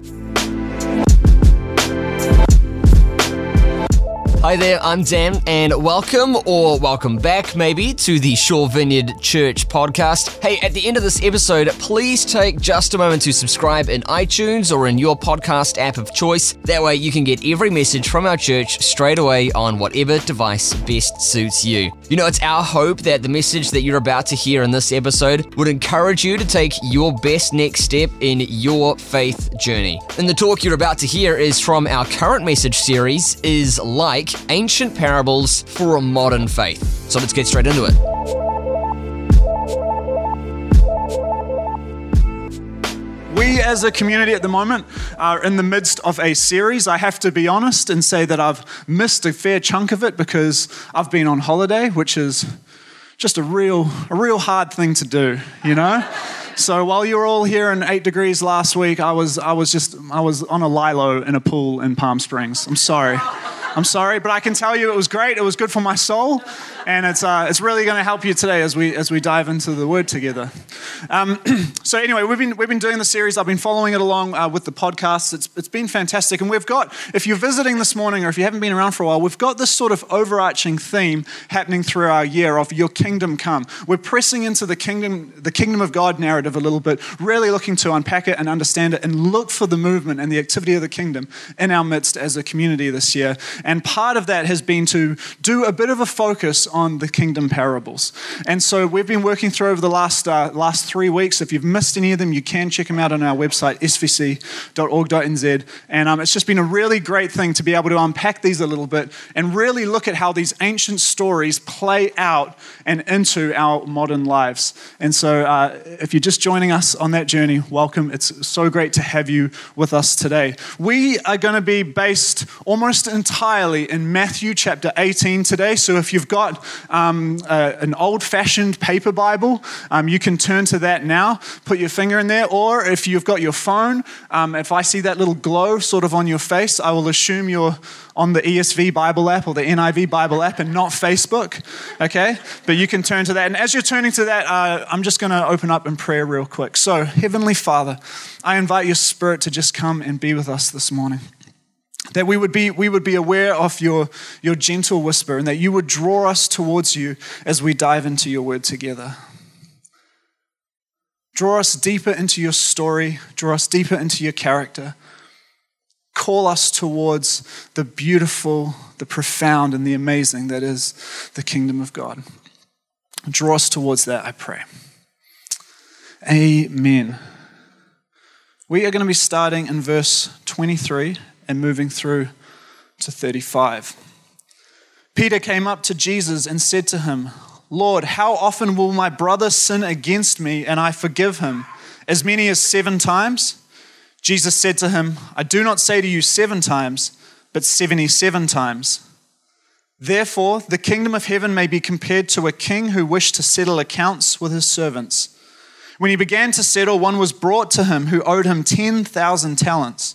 Thank you. Hi there, I'm Dan, and welcome or welcome back, maybe, to the Shore Vineyard Church podcast. Hey, at the end of this episode, please take just a moment to subscribe in iTunes or in your podcast app of choice. That way, you can get every message from our church straight away on whatever device best suits you. You know, it's our hope that the message that you're about to hear in this episode would encourage you to take your best next step in your faith journey. And the talk you're about to hear is from our current message series, Is Like Ancient Parables for a Modern Faith. So let's get straight into it. We, as a community at the moment, are in the midst of a series. I have to be honest and say that I've missed a fair chunk of it because I've been on holiday, which is just a real, a real hard thing to do, you know? So while you were all here in eight degrees last week, I was, I was just, I was on a lilo in a pool in Palm Springs. I'm sorry. I'm sorry, but I can tell you it was great. It was good for my soul, and it's, uh, it's really going to help you today as we, as we dive into the Word together. Um, so anyway, we've been, we've been doing the series. I've been following it along uh, with the podcast. It's, it's been fantastic, and we've got, if you're visiting this morning or if you haven't been around for a while, we've got this sort of overarching theme happening through our year of Your Kingdom Come. We're pressing into the kingdom, the kingdom of God narrative a little bit, really looking to unpack it and understand it, and look for the movement and the activity of the kingdom in our midst as a community this year. And part of that has been to do a bit of a focus on the kingdom parables. And so we've been working through over the last, uh, last three weeks. If you've missed any of them, you can check them out on our website, svc.org.nz. And um, it's just been a really great thing to be able to unpack these a little bit and really look at how these ancient stories play out and into our modern lives. And so uh, if you're just joining us on that journey, welcome. It's so great to have you with us today. We are going to be based almost entirely in Matthew chapter 18 today. So if you've got um, uh, an old fashioned paper Bible, um, you can turn to that now, put your finger in there. Or if you've got your phone, um, if I see that little glow sort of on your face, I will assume you're on the ESV Bible app or the NIV Bible app and not Facebook. Okay? But you can turn to that. And as you're turning to that, uh, I'm just going to open up in prayer real quick. So, Heavenly Father, I invite your Spirit to just come and be with us this morning that we would be, we would be aware of your, your gentle whisper and that you would draw us towards you as we dive into your word together. Draw us deeper into your story, draw us deeper into your character. Call us towards the beautiful, the profound, and the amazing that is the kingdom of God. Draw us towards that, I pray. Amen. We are going to be starting in verse 23 and moving through to 35. Peter came up to Jesus and said to him, Lord, how often will my brother sin against me and I forgive him? As many as seven times? Jesus said to him, I do not say to you seven times, but 77 times. Therefore, the kingdom of heaven may be compared to a king who wished to settle accounts with his servants. When he began to settle, one was brought to him who owed him 10,000 talents.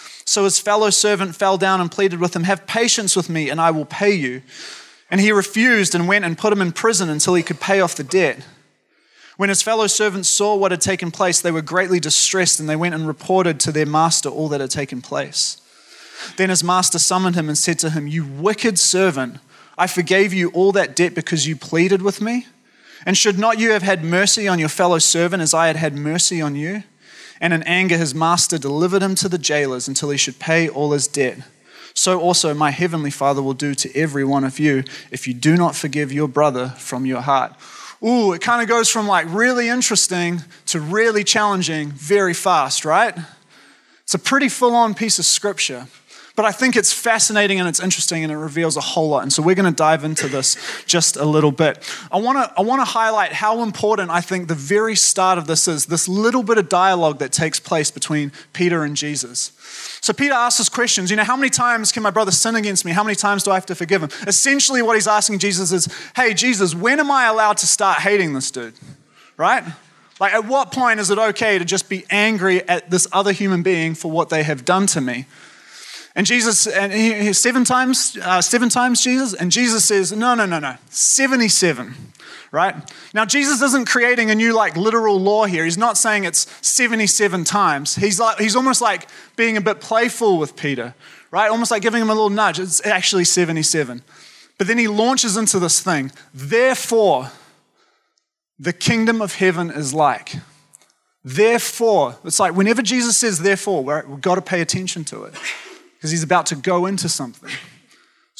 So his fellow servant fell down and pleaded with him, Have patience with me, and I will pay you. And he refused and went and put him in prison until he could pay off the debt. When his fellow servants saw what had taken place, they were greatly distressed, and they went and reported to their master all that had taken place. Then his master summoned him and said to him, You wicked servant, I forgave you all that debt because you pleaded with me. And should not you have had mercy on your fellow servant as I had had mercy on you? And in anger, his master delivered him to the jailers until he should pay all his debt. So also my heavenly Father will do to every one of you if you do not forgive your brother from your heart. Ooh, it kind of goes from like really interesting to really challenging very fast, right? It's a pretty full on piece of scripture. But I think it's fascinating and it's interesting and it reveals a whole lot. And so we're going to dive into this just a little bit. I want to I want to highlight how important I think the very start of this is this little bit of dialogue that takes place between Peter and Jesus. So Peter asks us questions, you know, how many times can my brother sin against me? How many times do I have to forgive him? Essentially, what he's asking Jesus is, hey, Jesus, when am I allowed to start hating this dude? Right? Like, at what point is it okay to just be angry at this other human being for what they have done to me? And Jesus, and he, he, seven times, uh, seven times Jesus, and Jesus says, no, no, no, no, 77 right? Now, Jesus isn't creating a new, like, literal law here. He's not saying it's 77 times. He's, like, he's almost like being a bit playful with Peter, right? Almost like giving him a little nudge. It's actually 77. But then he launches into this thing. Therefore, the kingdom of heaven is like. Therefore, it's like whenever Jesus says therefore, we've got to pay attention to it because he's about to go into something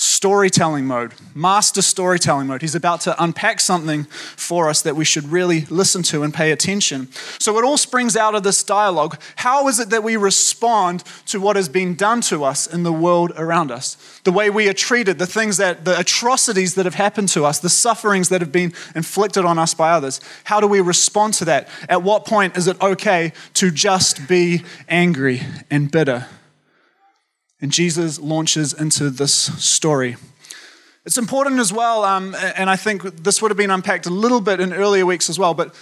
storytelling mode, master storytelling mode. He's about to unpack something for us that we should really listen to and pay attention. So it all springs out of this dialogue. How is it that we respond to what has been done to us in the world around us? The way we are treated, the things that, the atrocities that have happened to us, the sufferings that have been inflicted on us by others. How do we respond to that? At what point is it okay to just be angry and bitter? And Jesus launches into this story. It's important as well, um, and I think this would have been unpacked a little bit in earlier weeks as well, but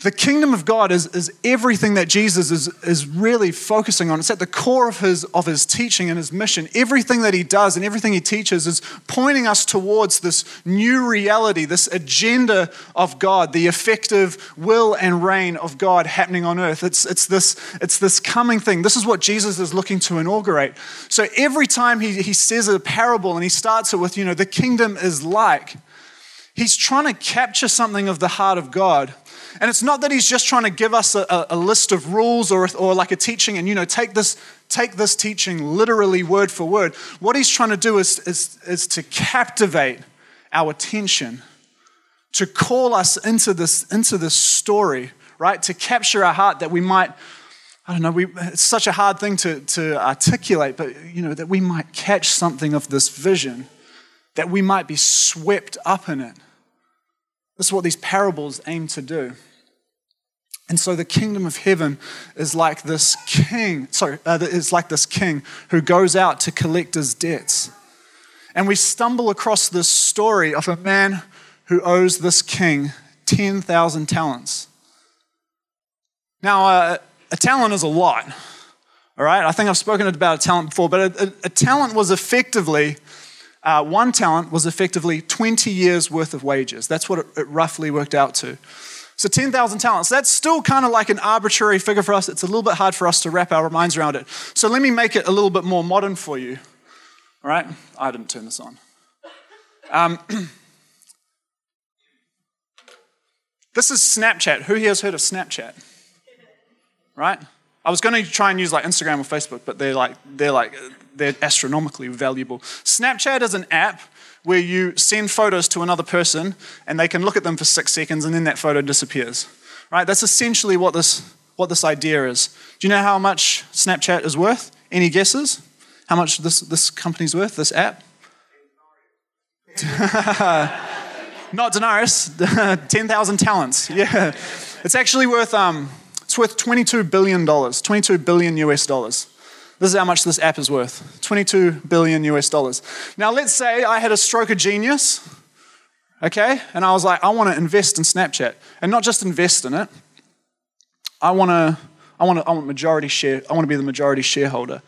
the kingdom of God is, is everything that Jesus is, is really focusing on. It's at the core of his, of his teaching and his mission. Everything that he does and everything he teaches is pointing us towards this new reality, this agenda of God, the effective will and reign of God happening on earth. It's, it's, this, it's this coming thing. This is what Jesus is looking to inaugurate. So every time he, he says a parable and he starts it with, you know, the kingdom is like, he's trying to capture something of the heart of God and it's not that he's just trying to give us a, a, list of rules or, or like a teaching and, you know, take this, take this teaching literally word for word. What he's trying to do is, is, is to captivate our attention, to call us into this, into this story, right? To capture our heart that we might, I don't know, we, it's such a hard thing to, to articulate, but, you know, that we might catch something of this vision, that we might be swept up in it. This is what these parables aim to do. And so the kingdom of heaven is like this king, sorry, uh, it's like this king who goes out to collect his debts. And we stumble across this story of a man who owes this king 10,000 talents. Now, uh, a talent is a lot, all right? I think I've spoken about a talent before, but a, a, a talent was effectively, uh, one talent was effectively 20 years worth of wages. That's what it, it roughly worked out to. So 10,000 talents. That's still kind of like an arbitrary figure for us. It's a little bit hard for us to wrap our minds around it. So let me make it a little bit more modern for you. All right? I didn't turn this on. Um, this is Snapchat. Who here has heard of Snapchat? Right? I was going to try and use like Instagram or Facebook, but they're like they're like they're astronomically valuable. Snapchat is an app where you send photos to another person and they can look at them for six seconds and then that photo disappears. Right? That's essentially what this, what this idea is. Do you know how much Snapchat is worth? Any guesses? How much this, this company's worth, this app? Not denarius, 10,000 talents. Yeah. It's actually worth, um, it's worth $22 billion, 22 billion US dollars. This is how much this app is worth 22 billion US dollars. Now, let's say I had a stroke of genius, okay, and I was like, I want to invest in Snapchat. And not just invest in it, I want to. I want, to, I want majority share. I want to be the majority shareholder.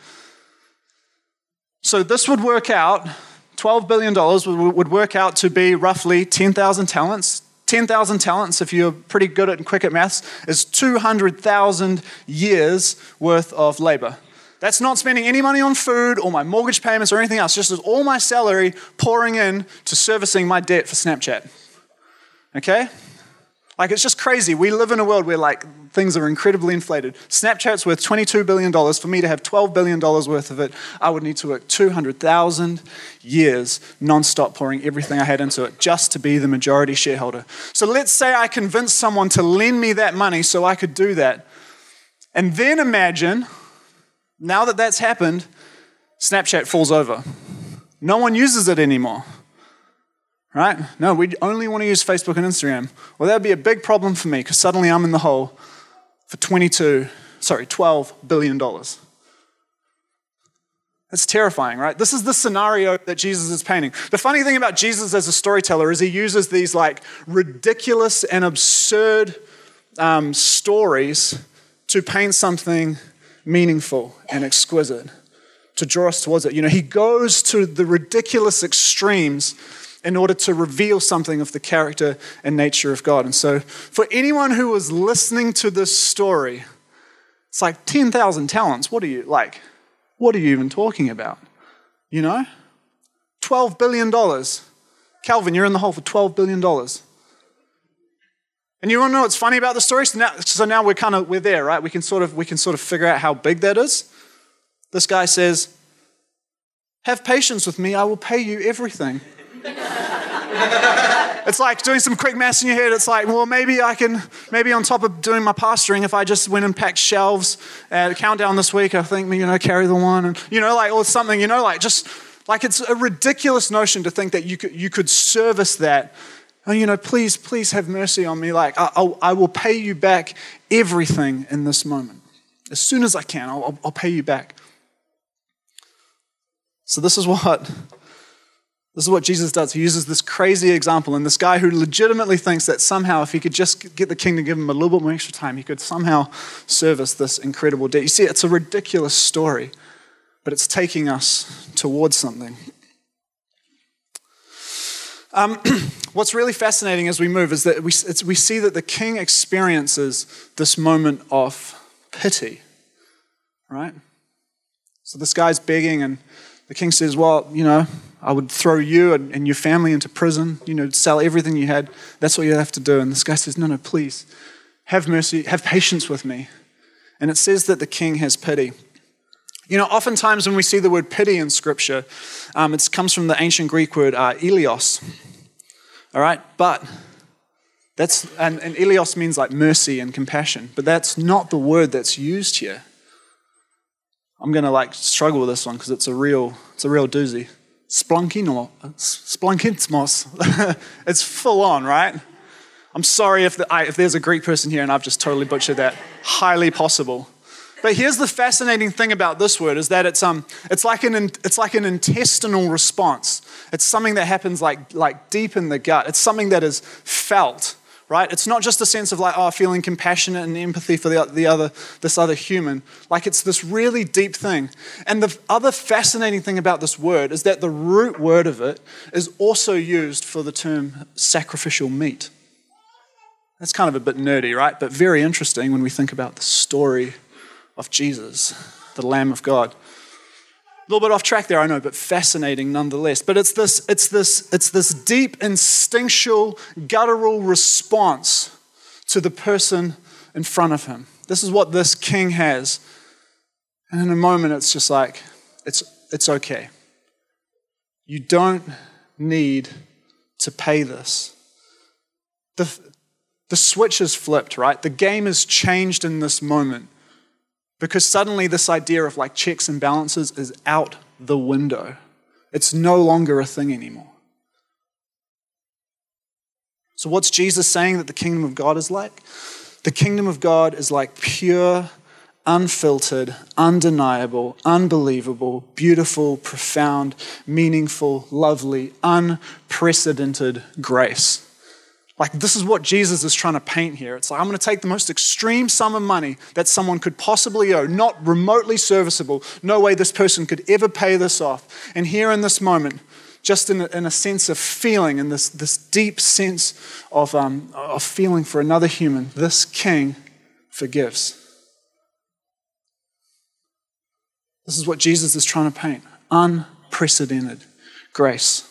So this would work out. $12 billion would work out to be roughly 10,000 talents. 10,000 talents, if you're pretty good at and quick at maths, is 200,000 years worth of labor. That's not spending any money on food or my mortgage payments or anything else, just all my salary pouring in to servicing my debt for Snapchat. Okay? Like, it's just crazy. We live in a world where, like, things are incredibly inflated. Snapchat's worth $22 billion. For me to have $12 billion worth of it, I would need to work 200,000 years nonstop pouring everything I had into it just to be the majority shareholder. So let's say I convinced someone to lend me that money so I could do that. And then imagine now that that's happened, Snapchat falls over. No one uses it anymore. Right? No, we only want to use Facebook and Instagram. Well, that would be a big problem for me because suddenly I'm in the hole for 22, sorry, 12 billion dollars. That's terrifying, right? This is the scenario that Jesus is painting. The funny thing about Jesus as a storyteller is he uses these like ridiculous and absurd um, stories to paint something meaningful and exquisite, to draw us towards it. You know, he goes to the ridiculous extremes in order to reveal something of the character and nature of God. And so, for anyone who was listening to this story, it's like 10,000 talents. What are you like? What are you even talking about? You know? $12 billion. Calvin, you're in the hole for $12 billion. And you want to know what's funny about the story? So now, so now we're kind of we're there, right? We can sort of we can sort of figure out how big that is. This guy says, "Have patience with me. I will pay you everything." it's like doing some quick maths in your head. It's like, well, maybe I can, maybe on top of doing my pastoring, if I just went and packed shelves at Countdown this week, I think, you know, carry the one, and you know, like or something, you know, like just like it's a ridiculous notion to think that you could you could service that. Oh, you know, please, please have mercy on me. Like I, I'll, I will pay you back everything in this moment as soon as I can. I'll, I'll pay you back. So this is what this is what Jesus does. He uses this crazy example, and this guy who legitimately thinks that somehow, if he could just get the king to give him a little bit more extra time, he could somehow service this incredible debt. You see, it's a ridiculous story, but it's taking us towards something. Um, what's really fascinating as we move is that we, we see that the king experiences this moment of pity, right? So this guy's begging, and the king says, Well, you know, I would throw you and, and your family into prison, you know, sell everything you had. That's what you have to do. And this guy says, No, no, please, have mercy, have patience with me. And it says that the king has pity. You know, oftentimes when we see the word pity in Scripture, um, it comes from the ancient Greek word uh, eleos. All right, but that's, and, and eleos means like mercy and compassion, but that's not the word that's used here. I'm going to like struggle with this one because it's a real, it's a real doozy. Splunkinor, it's full on, right? I'm sorry if, the, I, if there's a Greek person here and I've just totally butchered that. Highly possible. But here's the fascinating thing about this word is that it's, um, it's, like an, it's like an intestinal response. It's something that happens like, like deep in the gut. It's something that is felt right? It's not just a sense of like, oh, feeling compassionate and empathy for the, the other, this other human. Like it's this really deep thing. And the other fascinating thing about this word is that the root word of it is also used for the term sacrificial meat. That's kind of a bit nerdy, right? But very interesting when we think about the story of Jesus, the Lamb of God. A little bit off track there, I know, but fascinating nonetheless. But it's this, it's this, it's this deep, instinctual, guttural response to the person in front of him. This is what this king has. And in a moment, it's just like, it's, it's okay. You don't need to pay this. The, the switch is flipped, right? The game is changed in this moment. Because suddenly, this idea of like checks and balances is out the window. It's no longer a thing anymore. So, what's Jesus saying that the kingdom of God is like? The kingdom of God is like pure, unfiltered, undeniable, unbelievable, beautiful, profound, meaningful, lovely, unprecedented grace. Like, this is what Jesus is trying to paint here. It's like, I'm going to take the most extreme sum of money that someone could possibly owe, not remotely serviceable. No way this person could ever pay this off. And here in this moment, just in a, in a sense of feeling, in this, this deep sense of, um, of feeling for another human, this king forgives. This is what Jesus is trying to paint unprecedented grace.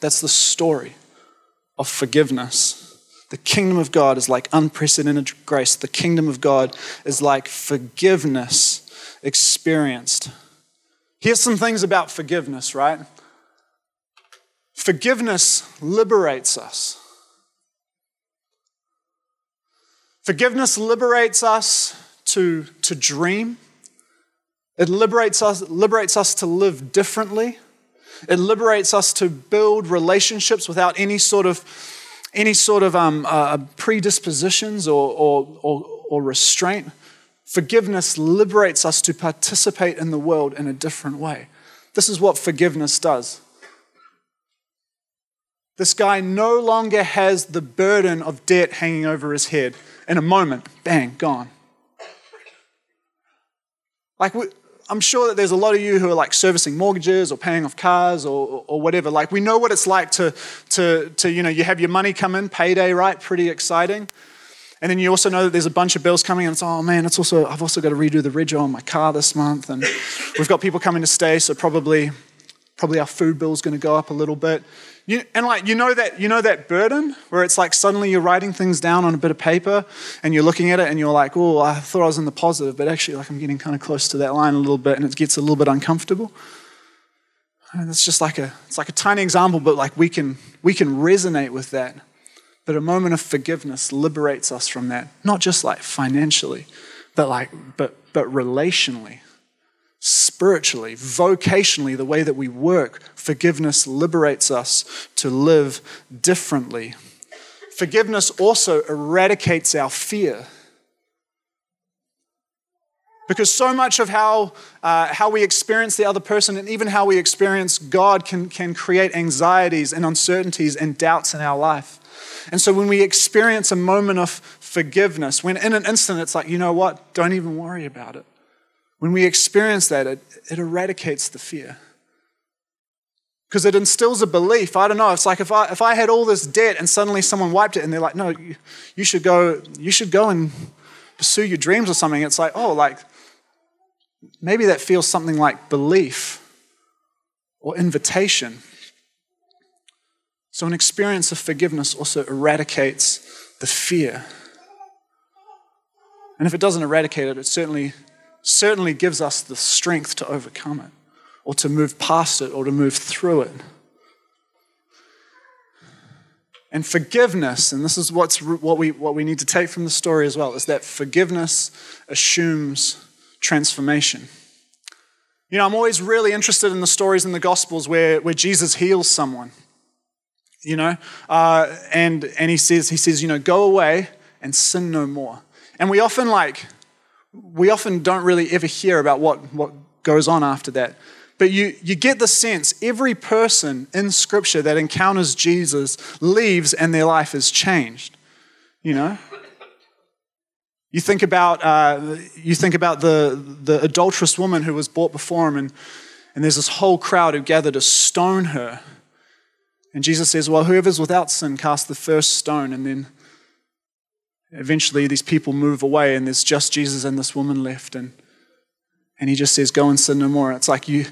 That's the story of forgiveness. The kingdom of God is like unprecedented grace. The kingdom of God is like forgiveness experienced. Here's some things about forgiveness, right? Forgiveness liberates us. Forgiveness liberates us to, to dream. It liberates us, liberates us to live differently. It liberates us to build relationships without any sort of, any sort of um, uh, predispositions or, or, or, or restraint. Forgiveness liberates us to participate in the world in a different way. This is what forgiveness does. This guy no longer has the burden of debt hanging over his head. In a moment, bang, gone. Like, I'm sure that there's a lot of you who are like servicing mortgages or paying off cars or, or whatever. Like, we know what it's like to, to, to, you know, you have your money come in, payday, right? Pretty exciting. And then you also know that there's a bunch of bills coming, and it's oh man, it's also I've also got to redo the rego on my car this month, and we've got people coming to stay, so probably probably our food bill's going to go up a little bit. You, and like you know that you know that burden where it's like suddenly you're writing things down on a bit of paper and you're looking at it and you're like, oh, I thought I was in the positive, but actually like I'm getting kind of close to that line a little bit, and it gets a little bit uncomfortable. And it's just like a it's like a tiny example, but like we can we can resonate with that but a moment of forgiveness liberates us from that, not just like financially, but like but but relationally, spiritually, vocationally, the way that we work. Forgiveness liberates us to live differently. Forgiveness also eradicates our fear. Because so much of how, uh, how we experience the other person and even how we experience God can, can create anxieties and uncertainties and doubts in our life. And so when we experience a moment of forgiveness, when in an instant it's like, you know what, don't even worry about it. When we experience that, it, it eradicates the fear. Because it instills a belief. I don't know. It's like if I, if I had all this debt and suddenly someone wiped it and they're like, no, you, you should go, you should go and pursue your dreams or something. It's like, oh, like maybe that feels something like belief or invitation. So, an experience of forgiveness also eradicates the fear. And if it doesn't eradicate it, it certainly, certainly gives us the strength to overcome it, or to move past it, or to move through it. And forgiveness, and this is what's, what, we, what we need to take from the story as well, is that forgiveness assumes transformation. You know, I'm always really interested in the stories in the Gospels where, where Jesus heals someone you know uh, and and he says he says you know go away and sin no more and we often like we often don't really ever hear about what what goes on after that but you you get the sense every person in scripture that encounters jesus leaves and their life is changed you know you think about uh, you think about the the adulterous woman who was brought before him and and there's this whole crowd who gather to stone her and Jesus says, Well, whoever's without sin, cast the first stone. And then eventually these people move away, and there's just Jesus and this woman left. And, and he just says, Go and sin no more. it's like you,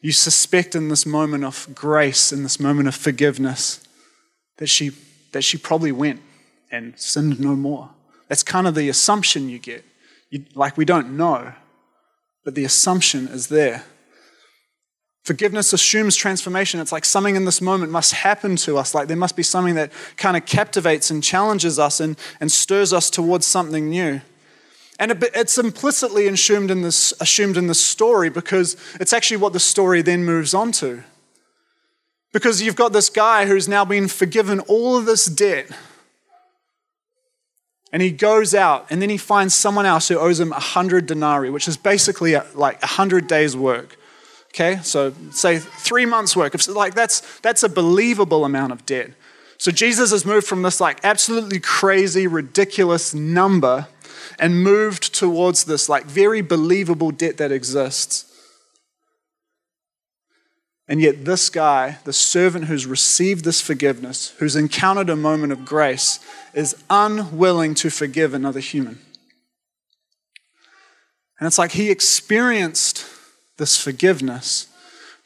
you suspect in this moment of grace, in this moment of forgiveness, that she, that she probably went and sinned no more. That's kind of the assumption you get. You, like we don't know, but the assumption is there. Forgiveness assumes transformation. It's like something in this moment must happen to us. Like there must be something that kind of captivates and challenges us and, and stirs us towards something new. And it's implicitly assumed in, this, assumed in this story because it's actually what the story then moves on to. Because you've got this guy who's now been forgiven all of this debt. And he goes out and then he finds someone else who owes him a hundred denarii, which is basically like a hundred days' work. Okay, so say three months' work. Like that's that's a believable amount of debt. So Jesus has moved from this like absolutely crazy, ridiculous number and moved towards this like very believable debt that exists. And yet, this guy, the servant who's received this forgiveness, who's encountered a moment of grace, is unwilling to forgive another human. And it's like he experienced this forgiveness,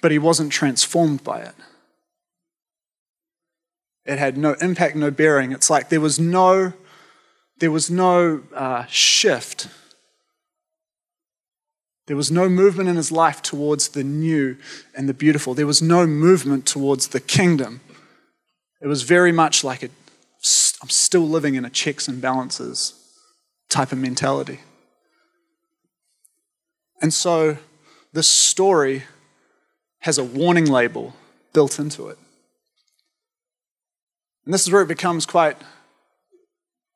but he wasn't transformed by it. It had no impact, no bearing. It's like there was no, there was no uh, shift. There was no movement in his life towards the new and the beautiful. There was no movement towards the kingdom. It was very much like a, I'm still living in a checks and balances type of mentality. And so this story has a warning label built into it. And this is where it becomes quite,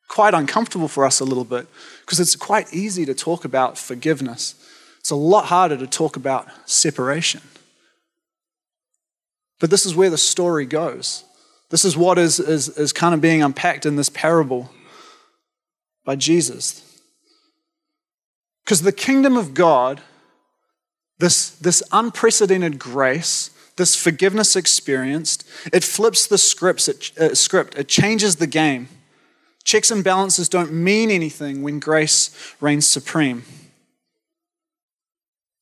quite uncomfortable for us a little bit because it's quite easy to talk about forgiveness. It's a lot harder to talk about separation. But this is where the story goes. This is what is, is, is kind of being unpacked in this parable by Jesus. Because the kingdom of God, this, this unprecedented grace, this forgiveness experienced, it flips the scripts, it, uh, script, it changes the game. Checks and balances don't mean anything when grace reigns supreme.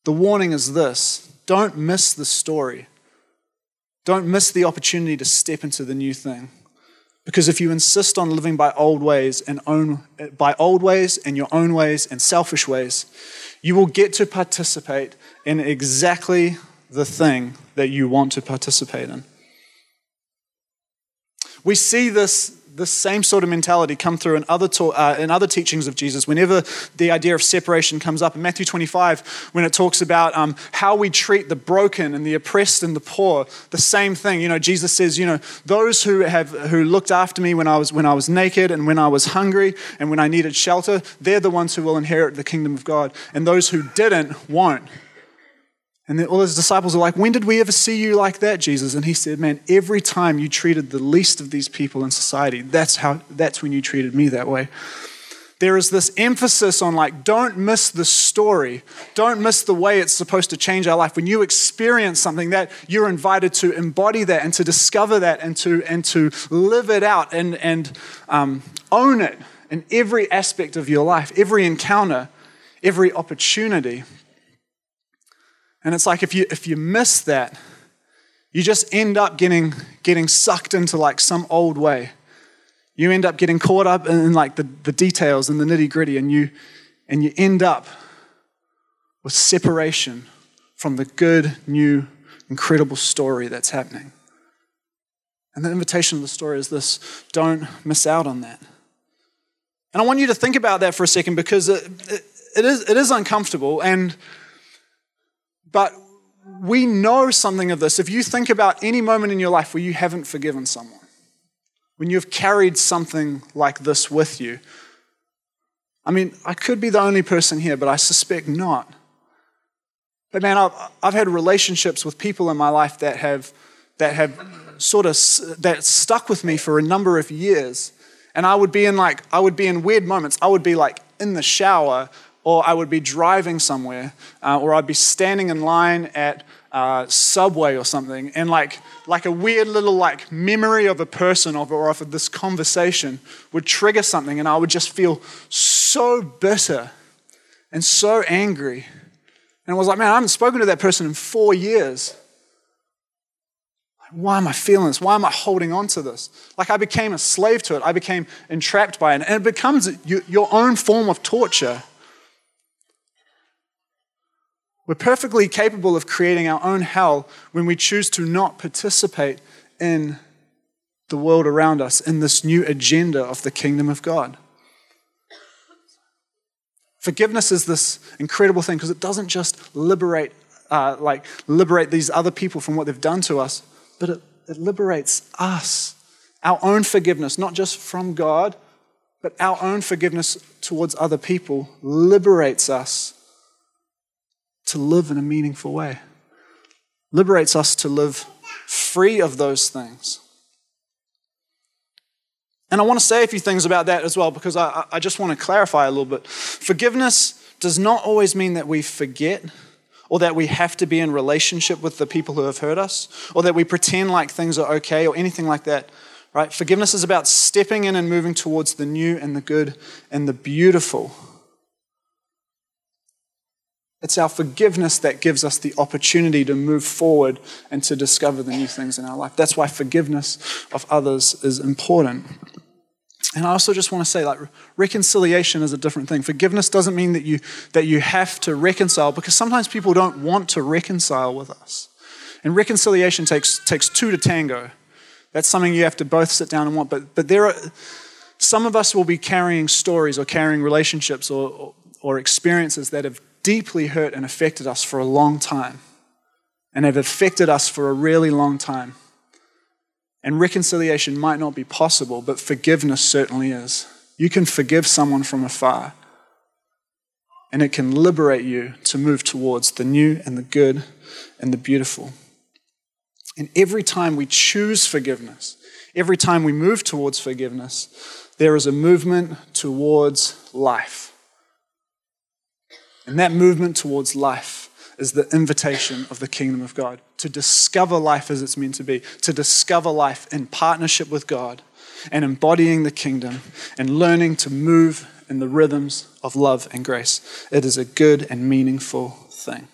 The warning is this don't miss the story. Don't miss the opportunity to step into the new thing. Because if you insist on living by old ways and own by old ways and your own ways and selfish ways, you will get to participate in exactly the thing that you want to participate in. We see this this same sort of mentality come through in other, uh, in other teachings of Jesus. Whenever the idea of separation comes up in Matthew 25, when it talks about um, how we treat the broken and the oppressed and the poor, the same thing. You know, Jesus says, you know, those who have who looked after me when I was when I was naked and when I was hungry and when I needed shelter, they're the ones who will inherit the kingdom of God, and those who didn't won't. And all his disciples are like, When did we ever see you like that, Jesus? And he said, Man, every time you treated the least of these people in society, that's, how, that's when you treated me that way. There is this emphasis on, like, don't miss the story. Don't miss the way it's supposed to change our life. When you experience something that you're invited to embody that and to discover that and to, and to live it out and, and um, own it in every aspect of your life, every encounter, every opportunity. And it's like if you, if you miss that, you just end up getting, getting sucked into like some old way. You end up getting caught up in like the, the details and the nitty gritty, and you, and you end up with separation from the good, new, incredible story that's happening. And the invitation of the story is this don't miss out on that. And I want you to think about that for a second because it, it, it, is, it is uncomfortable. And but we know something of this. If you think about any moment in your life where you haven't forgiven someone, when you've carried something like this with you, I mean, I could be the only person here, but I suspect not. But man, I've, I've had relationships with people in my life that have, that have sort of that stuck with me for a number of years. And I would be in like, I would be in weird moments. I would be like in the shower or I would be driving somewhere, uh, or I'd be standing in line at uh, Subway or something, and like, like a weird little like memory of a person of, or of this conversation would trigger something, and I would just feel so bitter and so angry. And I was like, man, I haven't spoken to that person in four years. Why am I feeling this? Why am I holding on to this? Like I became a slave to it. I became entrapped by it. And it becomes your own form of torture. We're perfectly capable of creating our own hell when we choose to not participate in the world around us, in this new agenda of the kingdom of God. Forgiveness is this incredible thing because it doesn't just liberate, uh, like liberate these other people from what they've done to us, but it, it liberates us. Our own forgiveness, not just from God, but our own forgiveness towards other people, liberates us to live in a meaningful way, liberates us to live free of those things. And I want to say a few things about that as well because I, I just want to clarify a little bit. Forgiveness does not always mean that we forget or that we have to be in relationship with the people who have hurt us or that we pretend like things are okay or anything like that. Right? Forgiveness is about stepping in and moving towards the new and the good and the beautiful. It's our forgiveness that gives us the opportunity to move forward and to discover the new things in our life. That's why forgiveness of others is important. And I also just want to say, like, reconciliation is a different thing. Forgiveness doesn't mean that you, that you have to reconcile, because sometimes people don't want to reconcile with us. And reconciliation takes, takes two to tango. That's something you have to both sit down and want. But, but there are, some of us will be carrying stories or carrying relationships or, or, or experiences that have deeply hurt and affected us for a long time and have affected us for a really long time. And reconciliation might not be possible, but forgiveness certainly is. You can forgive someone from afar, and it can liberate you to move towards the new and the good and the beautiful. And every time we choose forgiveness, every time we move towards forgiveness, there is a movement towards life. And that movement towards life is the invitation of the kingdom of God to discover life as it's meant to be, to discover life in partnership with God and embodying the kingdom and learning to move in the rhythms of love and grace. It is a good and meaningful thing.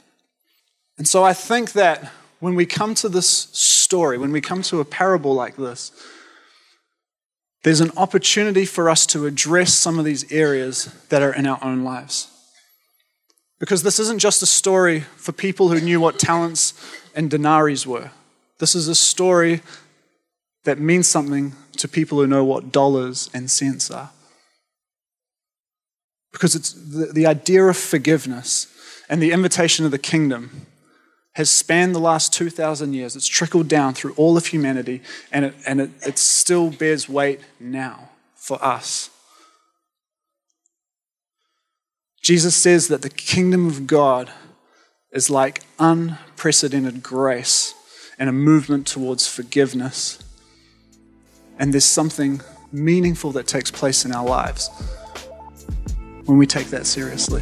And so I think that when we come to this story, when we come to a parable like this, there's an opportunity for us to address some of these areas that are in our own lives. Because this isn't just a story for people who knew what talents and denaries were. This is a story that means something to people who know what dollars and cents are. Because it's the, the idea of forgiveness and the invitation of the kingdom has spanned the last 2,000 years. It's trickled down through all of humanity, and it, and it, it still bears weight now for us. Jesus says that the kingdom of God is like unprecedented grace and a movement towards forgiveness. And there's something meaningful that takes place in our lives when we take that seriously.